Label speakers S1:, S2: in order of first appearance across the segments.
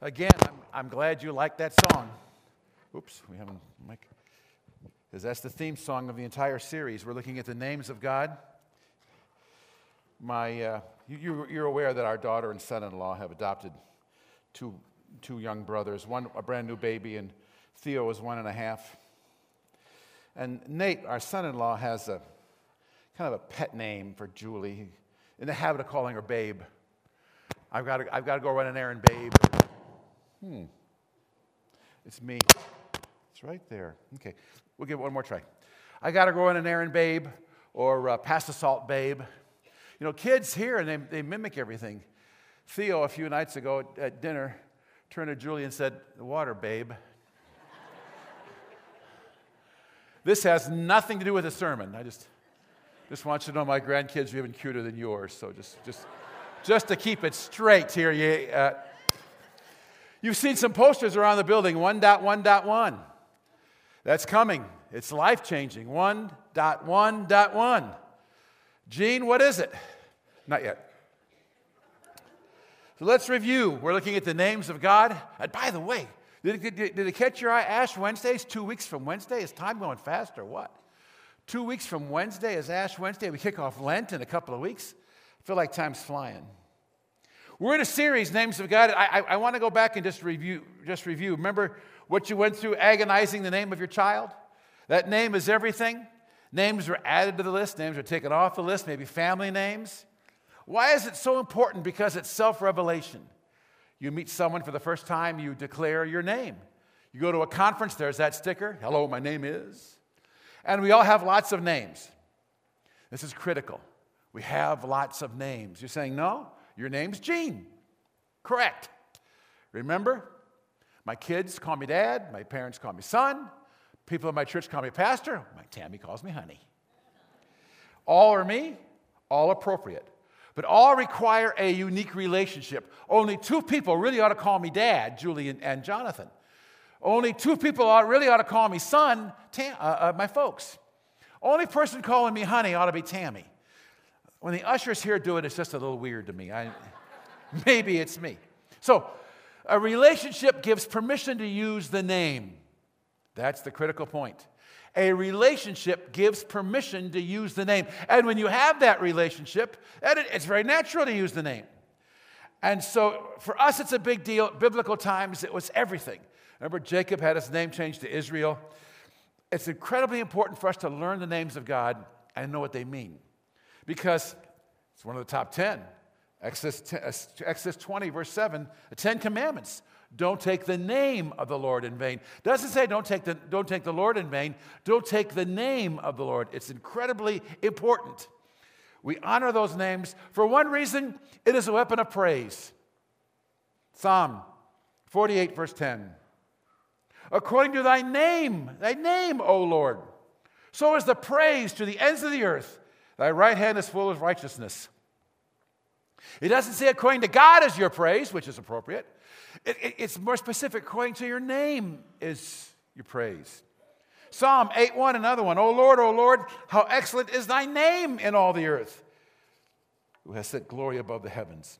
S1: Again, I'm, I'm glad you like that song. Oops, we haven't, Mike. Because that's the theme song of the entire series. We're looking at the names of God. My, uh, you, you're aware that our daughter and son in law have adopted two, two young brothers, one a brand new baby, and Theo is one and a half. And Nate, our son in law, has a kind of a pet name for Julie, in the habit of calling her Babe. I've got to, I've got to go run an errand, Babe. Hmm. It's me. It's right there. Okay, we'll give it one more try. I got to go run an errand, Babe, or uh, pass the salt, Babe. You know, kids here and they, they mimic everything. Theo, a few nights ago at, at dinner, turned to Julie and said, The water, babe. this has nothing to do with the sermon. I just, just want you to know my grandkids are even cuter than yours. So just, just, just to keep it straight here, you, uh, you've seen some posters around the building 1.1.1. That's coming. It's life changing. 1.1.1. Gene, what is it? Not yet. So let's review. We're looking at the names of God. And by the way, did it, did it catch your eye? Ash Wednesday is two weeks from Wednesday. Is time going fast or what? Two weeks from Wednesday is Ash Wednesday. We kick off Lent in a couple of weeks. I feel like time's flying. We're in a series, Names of God. I, I, I want to go back and just review, just review. Remember what you went through agonizing the name of your child? That name is everything. Names were added to the list, names were taken off the list, maybe family names. Why is it so important? Because it's self revelation. You meet someone for the first time, you declare your name. You go to a conference, there's that sticker Hello, my name is. And we all have lots of names. This is critical. We have lots of names. You're saying, No, your name's Gene. Correct. Remember, my kids call me dad, my parents call me son, People in my church call me pastor. My Tammy calls me honey. All are me, all appropriate. But all require a unique relationship. Only two people really ought to call me dad, Julie and, and Jonathan. Only two people ought, really ought to call me son, Tam, uh, uh, my folks. Only person calling me honey ought to be Tammy. When the ushers here do it, it's just a little weird to me. I, maybe it's me. So, a relationship gives permission to use the name. That's the critical point. A relationship gives permission to use the name. And when you have that relationship, it's very natural to use the name. And so for us, it's a big deal. Biblical times, it was everything. Remember, Jacob had his name changed to Israel. It's incredibly important for us to learn the names of God and know what they mean because it's one of the top 10. Exodus, 10, uh, Exodus 20, verse 7, the Ten Commandments. Don't take the name of the Lord in vain. Doesn't say don't take the, don't take the Lord in vain. Don't take the name of the Lord. It's incredibly important. We honor those names. For one reason, it is a weapon of praise. Psalm 48, verse 10. According to thy name, thy name, O Lord, so is the praise to the ends of the earth. Thy right hand is full of righteousness. It doesn't say according to God is your praise, which is appropriate. It, it, it's more specific. According to your name is your praise. Psalm 8 1, another one. O Lord, O Lord, how excellent is thy name in all the earth, who has set glory above the heavens.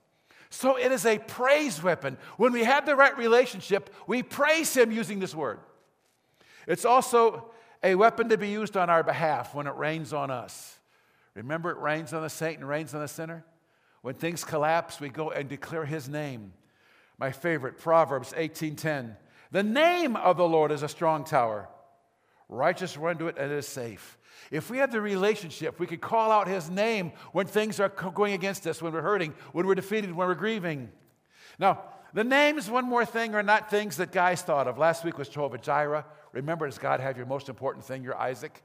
S1: So it is a praise weapon. When we have the right relationship, we praise him using this word. It's also a weapon to be used on our behalf when it rains on us. Remember, it rains on the saint and rains on the sinner? When things collapse, we go and declare his name my favorite, Proverbs 18:10. The name of the Lord is a strong tower. Righteous run to it and it is safe. If we have the relationship, we could call out his name when things are going against us, when we're hurting, when we're defeated, when we're grieving. Now, the names, one more thing, are not things that guys thought of. Last week was Jehovah Jireh. Remember, does God have your most important thing, your Isaac?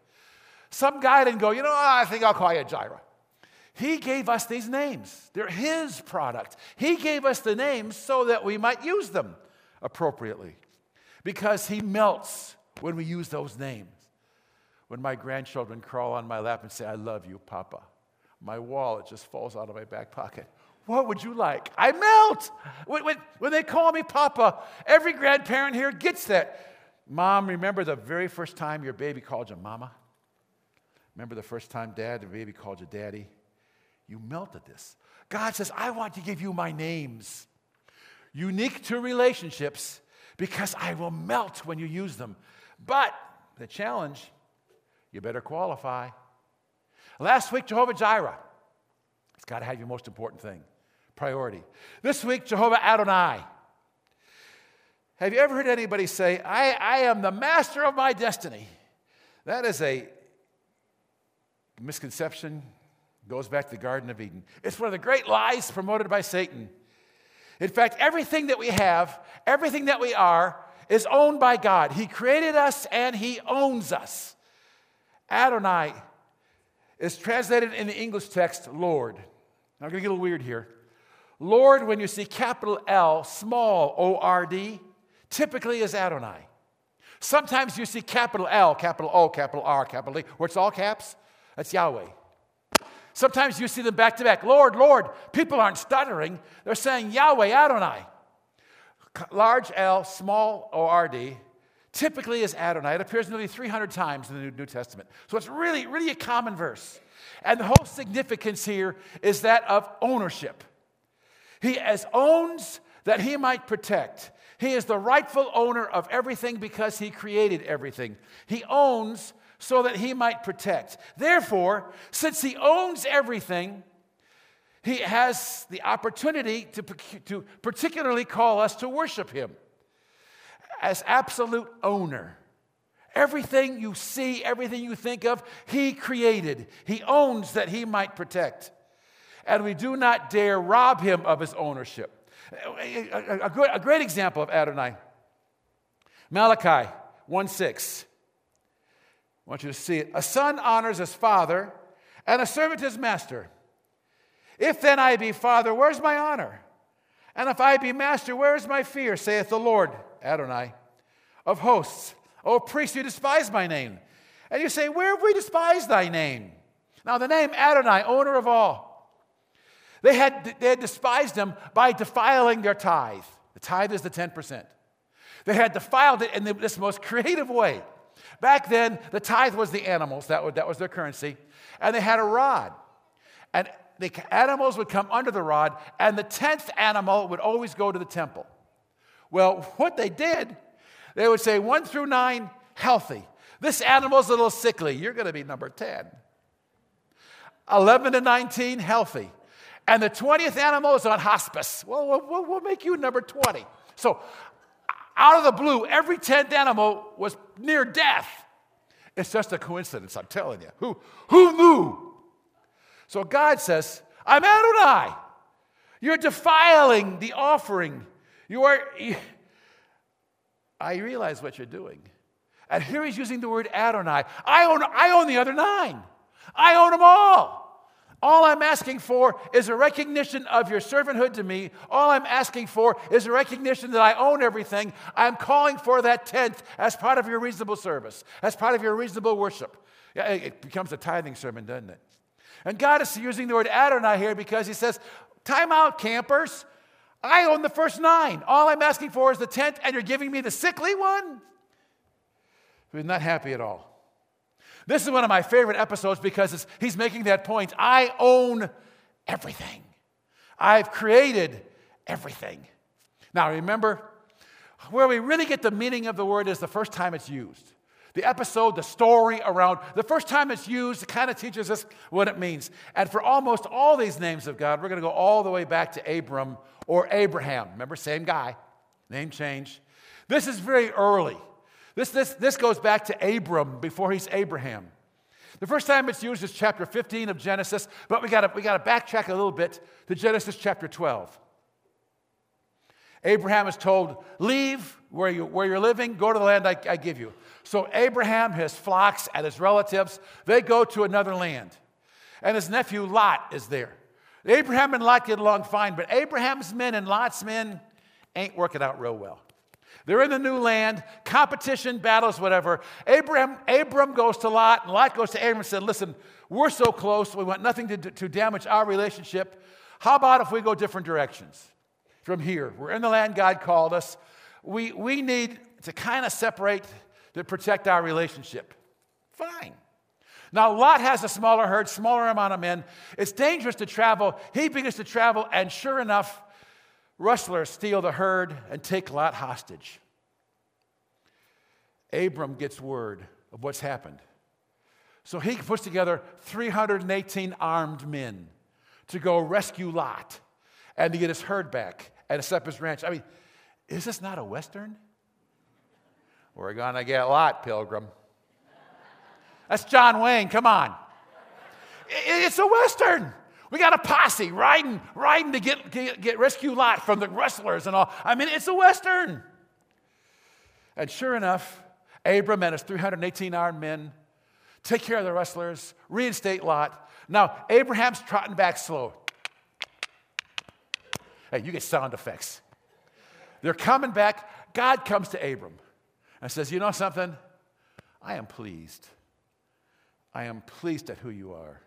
S1: Some guy didn't go, you know, I think I'll call you Jireh. He gave us these names. They're His product. He gave us the names so that we might use them appropriately because He melts when we use those names. When my grandchildren crawl on my lap and say, I love you, Papa, my wallet just falls out of my back pocket. What would you like? I melt. When, when, when they call me Papa, every grandparent here gets that. Mom, remember the very first time your baby called you Mama? Remember the first time dad, the baby called you Daddy? You melted this. God says, I want to give you my names. unique to relationships because I will melt when you use them. But the challenge, you better qualify. Last week, Jehovah Jireh. It's got to have your most important thing, priority. This week, Jehovah Adonai. Have you ever heard anybody say, I, I am the master of my destiny? That is a misconception, goes back to the Garden of Eden. It's one of the great lies promoted by Satan. In fact, everything that we have, everything that we are, is owned by God. He created us and He owns us. Adonai is translated in the English text Lord. Now, I'm going to get a little weird here. Lord, when you see capital L, small O R D, typically is Adonai. Sometimes you see capital L, capital O, capital R, capital E, where it's all caps. That's Yahweh. Sometimes you see them back to back. Lord, Lord. People aren't stuttering. They're saying Yahweh, Adonai. Large L, small O R D, typically is Adonai. It appears nearly 300 times in the New Testament. So it's really, really a common verse. And the whole significance here is that of ownership. He as owns that he might protect. He is the rightful owner of everything because he created everything. He owns so that he might protect. Therefore, since he owns everything, he has the opportunity to, to particularly call us to worship him as absolute owner. Everything you see, everything you think of, he created. He owns that he might protect. And we do not dare rob him of his ownership. A, a, a, a great example of Adonai Malachi 1 6. I want you to see it. A son honors his father, and a servant his master. If then I be father, where's my honor? And if I be master, where is my fear, saith the Lord, Adonai, of hosts. O priest, you despise my name. And you say, Where have we despised thy name? Now, the name Adonai, owner of all, they had, they had despised him by defiling their tithe. The tithe is the 10%. They had defiled it in this most creative way. Back then, the tithe was the animals, that, would, that was their currency, and they had a rod. And the animals would come under the rod, and the tenth animal would always go to the temple. Well, what they did, they would say one through nine, healthy. This animal's a little sickly. You're going to be number 10. 11 to 19, healthy. And the 20th animal is on hospice. Well, we'll, we'll make you number 20. So, out of the blue, every 10th animal was near death. It's just a coincidence, I'm telling you. Who, who knew? So God says, I'm Adonai. You're defiling the offering. You are. I realize what you're doing. And here he's using the word Adonai. I own, I own the other nine. I own them all. All I'm asking for is a recognition of your servanthood to me. All I'm asking for is a recognition that I own everything. I'm calling for that tenth as part of your reasonable service, as part of your reasonable worship. It becomes a tithing sermon, doesn't it? And God is using the word Adonai here because he says, Time out, campers. I own the first nine. All I'm asking for is the tenth, and you're giving me the sickly one? He's not happy at all. This is one of my favorite episodes because he's making that point. I own everything, I've created everything. Now, remember, where we really get the meaning of the word is the first time it's used. The episode, the story around, the first time it's used, it kind of teaches us what it means. And for almost all these names of God, we're going to go all the way back to Abram or Abraham. Remember, same guy, name change. This is very early. This, this, this goes back to Abram before he's Abraham. The first time it's used is chapter 15 of Genesis, but we gotta, we gotta backtrack a little bit to Genesis chapter 12. Abraham is told, Leave where, you, where you're living, go to the land I, I give you. So Abraham, his flocks, and his relatives, they go to another land. And his nephew Lot is there. Abraham and Lot get along fine, but Abraham's men and Lot's men ain't working out real well. They're in the new land, competition, battles, whatever. Abraham, Abram goes to Lot, and Lot goes to Abram and said, Listen, we're so close, we want nothing to, to damage our relationship. How about if we go different directions from here? We're in the land God called us. We, we need to kind of separate to protect our relationship. Fine. Now, Lot has a smaller herd, smaller amount of men. It's dangerous to travel. He begins to travel, and sure enough, Rustlers steal the herd and take Lot hostage. Abram gets word of what's happened. So he puts together 318 armed men to go rescue Lot and to get his herd back and to set up his ranch. I mean, is this not a Western? We're going to get Lot, Pilgrim. That's John Wayne, come on. It's a Western. We got a posse riding, riding to get, get, get rescue Lot from the rustlers and all. I mean, it's a Western. And sure enough, Abram and his 318 armed men take care of the rustlers, reinstate Lot. Now, Abraham's trotting back slow. Hey, you get sound effects. They're coming back. God comes to Abram and says, You know something? I am pleased. I am pleased at who you are.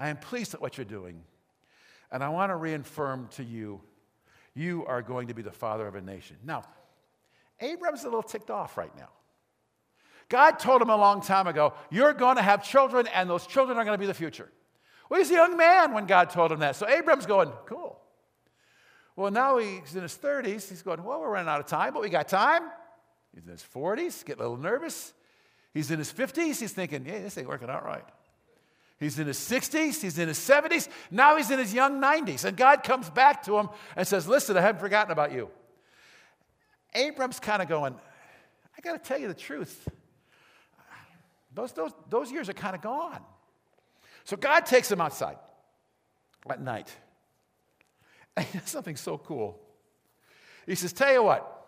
S1: I am pleased at what you're doing. And I want to reaffirm to you, you are going to be the father of a nation. Now, Abram's a little ticked off right now. God told him a long time ago, You're going to have children, and those children are going to be the future. Well, he's a young man when God told him that. So Abram's going, Cool. Well, now he's in his 30s. He's going, Well, we're running out of time, but we got time. He's in his 40s, getting a little nervous. He's in his 50s. He's thinking, Yeah, this ain't working out right. He's in his 60s, he's in his 70s, now he's in his young 90s. And God comes back to him and says, Listen, I haven't forgotten about you. Abram's kind of going, I got to tell you the truth. Those, those, those years are kind of gone. So God takes him outside at night. And he does something so cool. He says, Tell you what,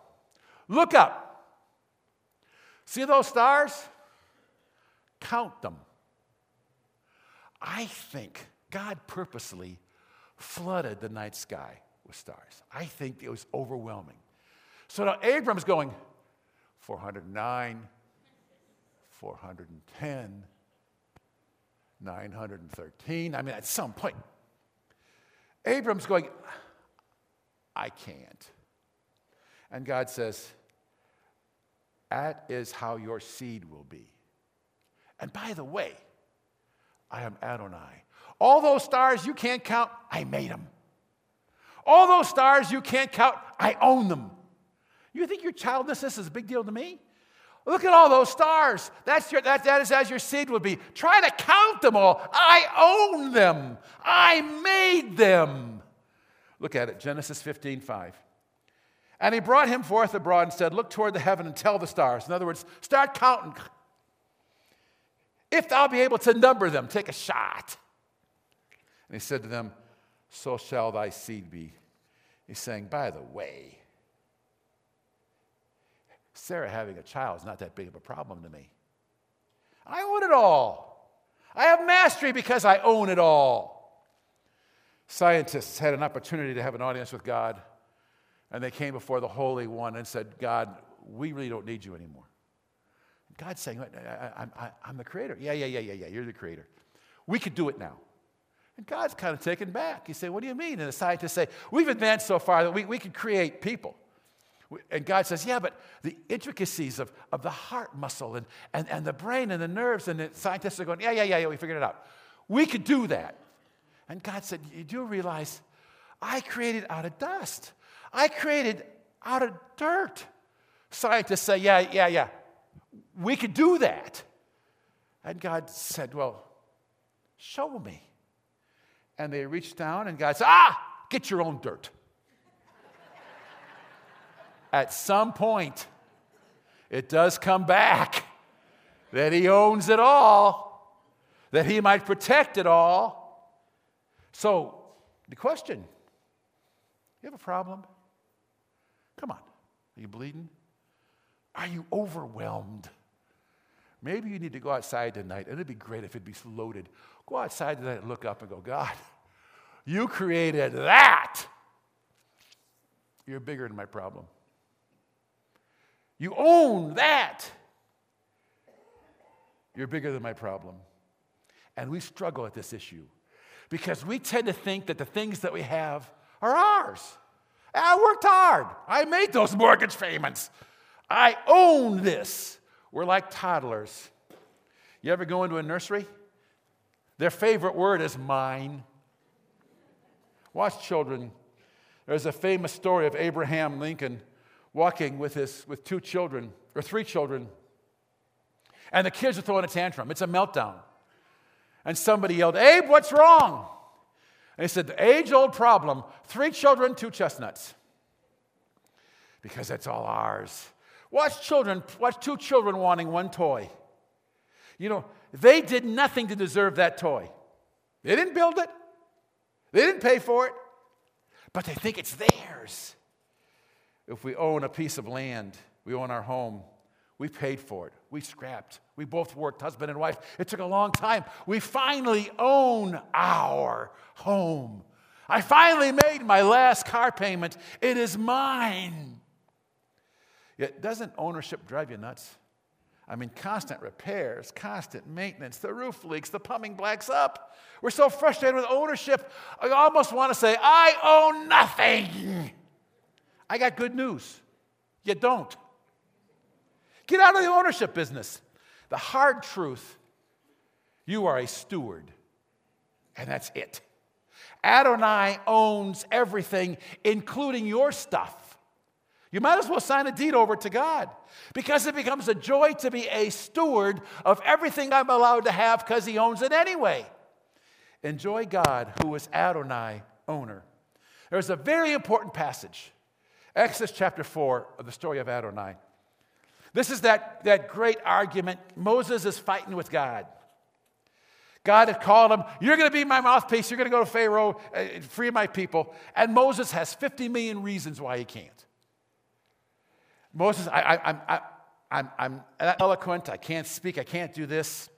S1: look up. See those stars? Count them. I think God purposely flooded the night sky with stars. I think it was overwhelming. So now Abram's going 409, 410, 913. I mean, at some point, Abram's going, I can't. And God says, That is how your seed will be. And by the way, I am Adonai. All those stars you can't count, I made them. All those stars you can't count, I own them. You think your childlessness is a big deal to me? Look at all those stars. That's your, that, that is as your seed would be. Try to count them all. I own them. I made them. Look at it, Genesis 15, 5. And he brought him forth abroad and said, Look toward the heaven and tell the stars. In other words, start counting. If thou be able to number them, take a shot. And he said to them, So shall thy seed be. He's saying, By the way, Sarah having a child is not that big of a problem to me. I own it all. I have mastery because I own it all. Scientists had an opportunity to have an audience with God, and they came before the Holy One and said, God, we really don't need you anymore. God's saying, I, am the creator. Yeah, yeah, yeah, yeah, yeah, you're the creator. We could do it now. And God's kind of taken back. He said, What do you mean? And the scientists say, We've advanced so far that we, we can create people. And God says, Yeah, but the intricacies of, of the heart muscle and, and, and the brain and the nerves, and the scientists are going, Yeah, yeah, yeah, yeah, we figured it out. We could do that. And God said, You do realize I created out of dust, I created out of dirt. Scientists say, Yeah, yeah, yeah, we could do that. And God said, Well, show me. And they reached down, and God said, Ah, get your own dirt. At some point, it does come back that He owns it all, that He might protect it all. So, the question you have a problem? Come on. Are you bleeding? Are you overwhelmed? Maybe you need to go outside tonight, and it'd be great if it'd be loaded. Go outside tonight and look up and go, God, you created that. You're bigger than my problem. You own that. You're bigger than my problem. And we struggle at this issue because we tend to think that the things that we have are ours. I worked hard. I made those mortgage payments. I own this. We're like toddlers. You ever go into a nursery? Their favorite word is mine. Watch children. There's a famous story of Abraham Lincoln walking with, his, with two children, or three children, and the kids are throwing a tantrum. It's a meltdown. And somebody yelled, Abe, what's wrong? And he said, The age old problem three children, two chestnuts. Because that's all ours. Watch children, watch two children wanting one toy. You know, they did nothing to deserve that toy. They didn't build it, they didn't pay for it, but they think it's theirs. If we own a piece of land, we own our home, we paid for it. We scrapped. We both worked, husband and wife. It took a long time. We finally own our home. I finally made my last car payment. It is mine. Doesn't ownership drive you nuts? I mean, constant repairs, constant maintenance, the roof leaks, the plumbing blacks up. We're so frustrated with ownership, I almost want to say, I own nothing. I got good news. You don't. Get out of the ownership business. The hard truth you are a steward, and that's it. Adonai owns everything, including your stuff. You might as well sign a deed over to God because it becomes a joy to be a steward of everything I'm allowed to have because He owns it anyway. Enjoy God, who is Adonai owner. There's a very important passage, Exodus chapter 4, of the story of Adonai. This is that, that great argument. Moses is fighting with God. God had called him, You're going to be my mouthpiece. You're going to go to Pharaoh, uh, free my people. And Moses has 50 million reasons why he can't. Moses, I, I, I, I I'm, I'm eloquent. I can't speak. I can't do this.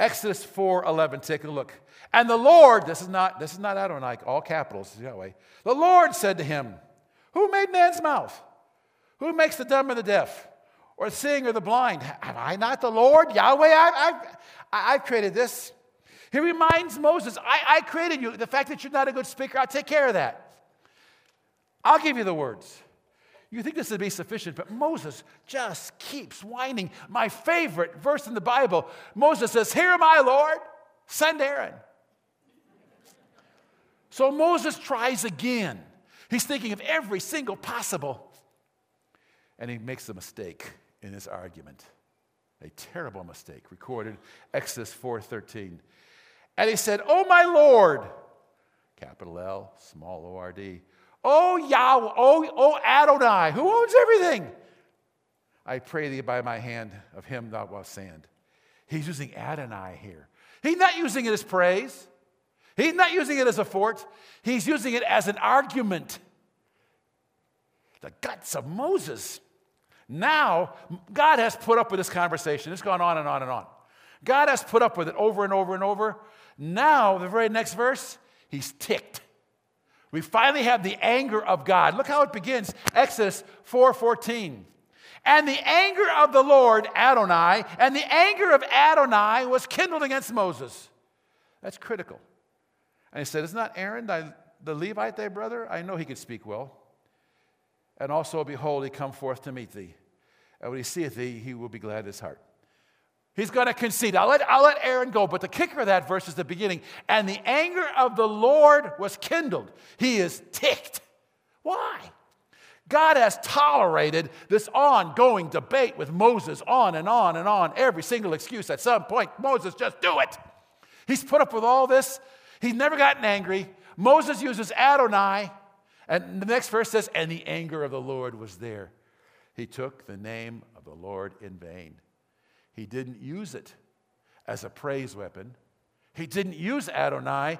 S1: Exodus 4 11, take a look. And the Lord, this is not, this is not Adonai, all capitals, Yahweh. The Lord said to him, Who made man's mouth? Who makes the dumb and the deaf? or the seeing or the blind. Am I not the Lord, Yahweh? I, I, I created this. He reminds Moses, I, I created you. The fact that you're not a good speaker, I'll take care of that. I'll give you the words. You think this would be sufficient, but Moses just keeps whining. My favorite verse in the Bible Moses says, Here am I, Lord, send Aaron. So Moses tries again. He's thinking of every single possible, and he makes a mistake in his argument. A terrible mistake recorded Exodus 4:13. And he said, "Oh my Lord, capital L, small O R D. Oh Yahweh, oh, oh Adonai, who owns everything? I pray thee by my hand of him thou wilt stand. He's using Adonai here. He's not using it as praise. He's not using it as a fort. He's using it as an argument. The guts of Moses. Now, God has put up with this conversation. It's gone on and on and on. God has put up with it over and over and over. Now, the very next verse, he's ticked. We finally have the anger of God. Look how it begins. Exodus 4:14. And the anger of the Lord Adonai, and the anger of Adonai was kindled against Moses. That's critical. And he said, Is not Aaron thy, the Levite thy brother? I know he could speak well. And also, behold, he come forth to meet thee. And when he seeth thee, he will be glad in his heart. He's going to concede. I'll let, I'll let Aaron go. But the kicker of that verse is the beginning. And the anger of the Lord was kindled. He is ticked. Why? God has tolerated this ongoing debate with Moses on and on and on. Every single excuse at some point, Moses, just do it. He's put up with all this. He's never gotten angry. Moses uses Adonai and the next verse says, And the anger of the Lord was there. He took the name of the Lord in vain. He didn't use it as a praise weapon, he didn't use Adonai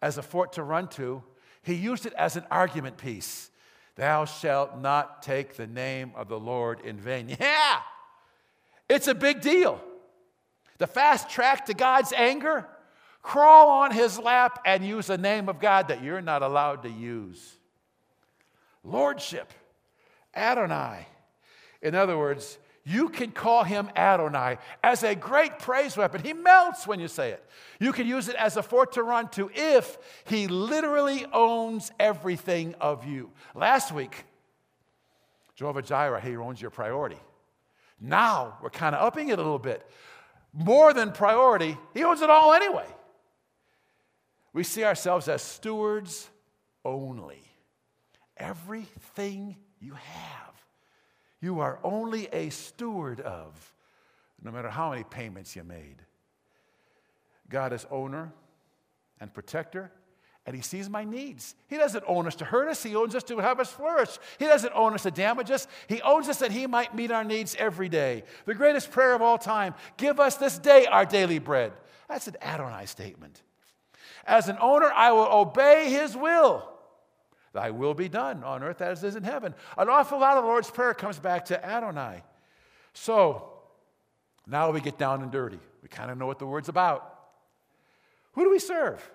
S1: as a fort to run to. He used it as an argument piece. Thou shalt not take the name of the Lord in vain. Yeah, it's a big deal. The fast track to God's anger crawl on his lap and use the name of God that you're not allowed to use. Lordship, Adonai. In other words, you can call him Adonai as a great praise weapon. He melts when you say it. You can use it as a fort to run to if he literally owns everything of you. Last week, Jehovah Jireh, he owns your priority. Now we're kind of upping it a little bit. More than priority, he owns it all anyway. We see ourselves as stewards only. everything you have. You are only a steward of, no matter how many payments you made. God is owner and protector, and He sees my needs. He doesn't own us to hurt us, He owns us to have us flourish. He doesn't own us to damage us, He owns us that He might meet our needs every day. The greatest prayer of all time give us this day our daily bread. That's an Adonai statement. As an owner, I will obey His will. Thy will be done on earth as it is in heaven. An awful lot of the Lord's Prayer comes back to Adonai. So now we get down and dirty. We kind of know what the word's about. Who do we serve?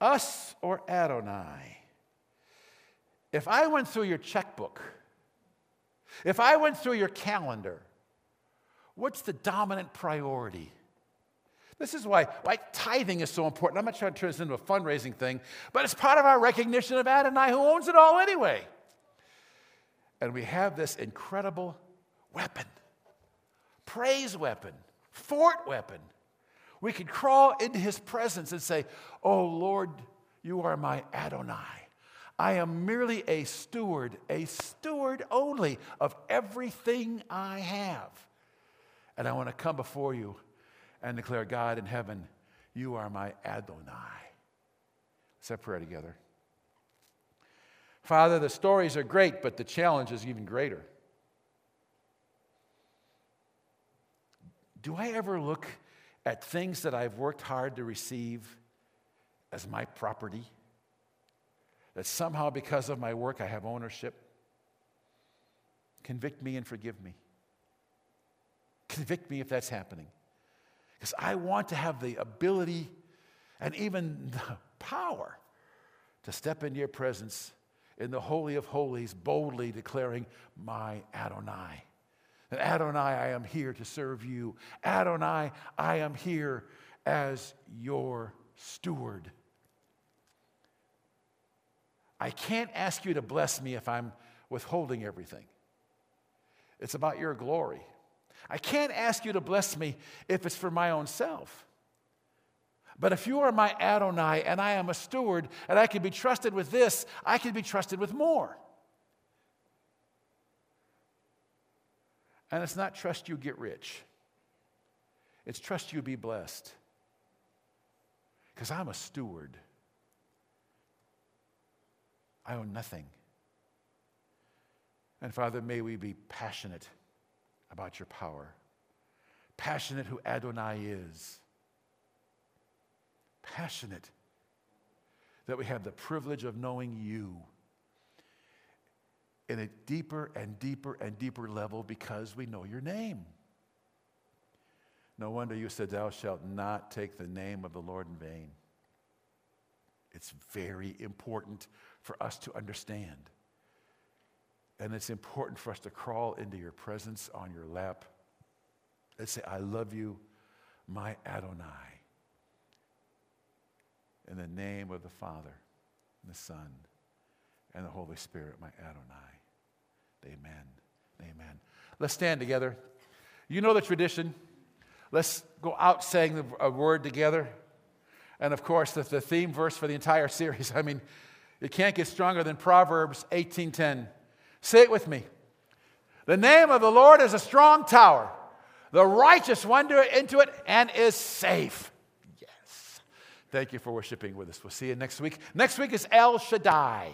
S1: Us or Adonai? If I went through your checkbook, if I went through your calendar, what's the dominant priority? This is why, why tithing is so important. I'm not trying to turn this into a fundraising thing, but it's part of our recognition of Adonai who owns it all anyway. And we have this incredible weapon, praise weapon, fort weapon. We can crawl into his presence and say, Oh Lord, you are my Adonai. I am merely a steward, a steward only of everything I have. And I want to come before you and declare, God in heaven, you are my Adonai. Let's have prayer together. Father, the stories are great, but the challenge is even greater. Do I ever look at things that I've worked hard to receive as my property? That somehow, because of my work, I have ownership? Convict me and forgive me. Convict me if that's happening. Because I want to have the ability and even the power to step into your presence in the Holy of Holies, boldly declaring, My Adonai. And Adonai, I am here to serve you. Adonai, I am here as your steward. I can't ask you to bless me if I'm withholding everything. It's about your glory. I can't ask you to bless me if it's for my own self. But if you are my Adonai and I am a steward and I can be trusted with this, I can be trusted with more. And it's not trust you get rich, it's trust you be blessed. Because I'm a steward, I own nothing. And Father, may we be passionate about your power, passionate who Adonai is, passionate that we have the privilege of knowing you in a deeper and deeper and deeper level because we know your name. No wonder you said, Thou shalt not take the name of the Lord in vain. It's very important for us to understand. And it's important for us to crawl into your presence on your lap and say, I love you, my Adonai. In the name of the Father, and the Son, and the Holy Spirit, my Adonai. Amen. Amen. Let's stand together. You know the tradition. Let's go out saying a word together. And of course, the, the theme verse for the entire series. I mean, it can't get stronger than Proverbs 18:10. Say it with me. The name of the Lord is a strong tower. The righteous wander into it and is safe. Yes. Thank you for worshiping with us. We'll see you next week. Next week is El Shaddai.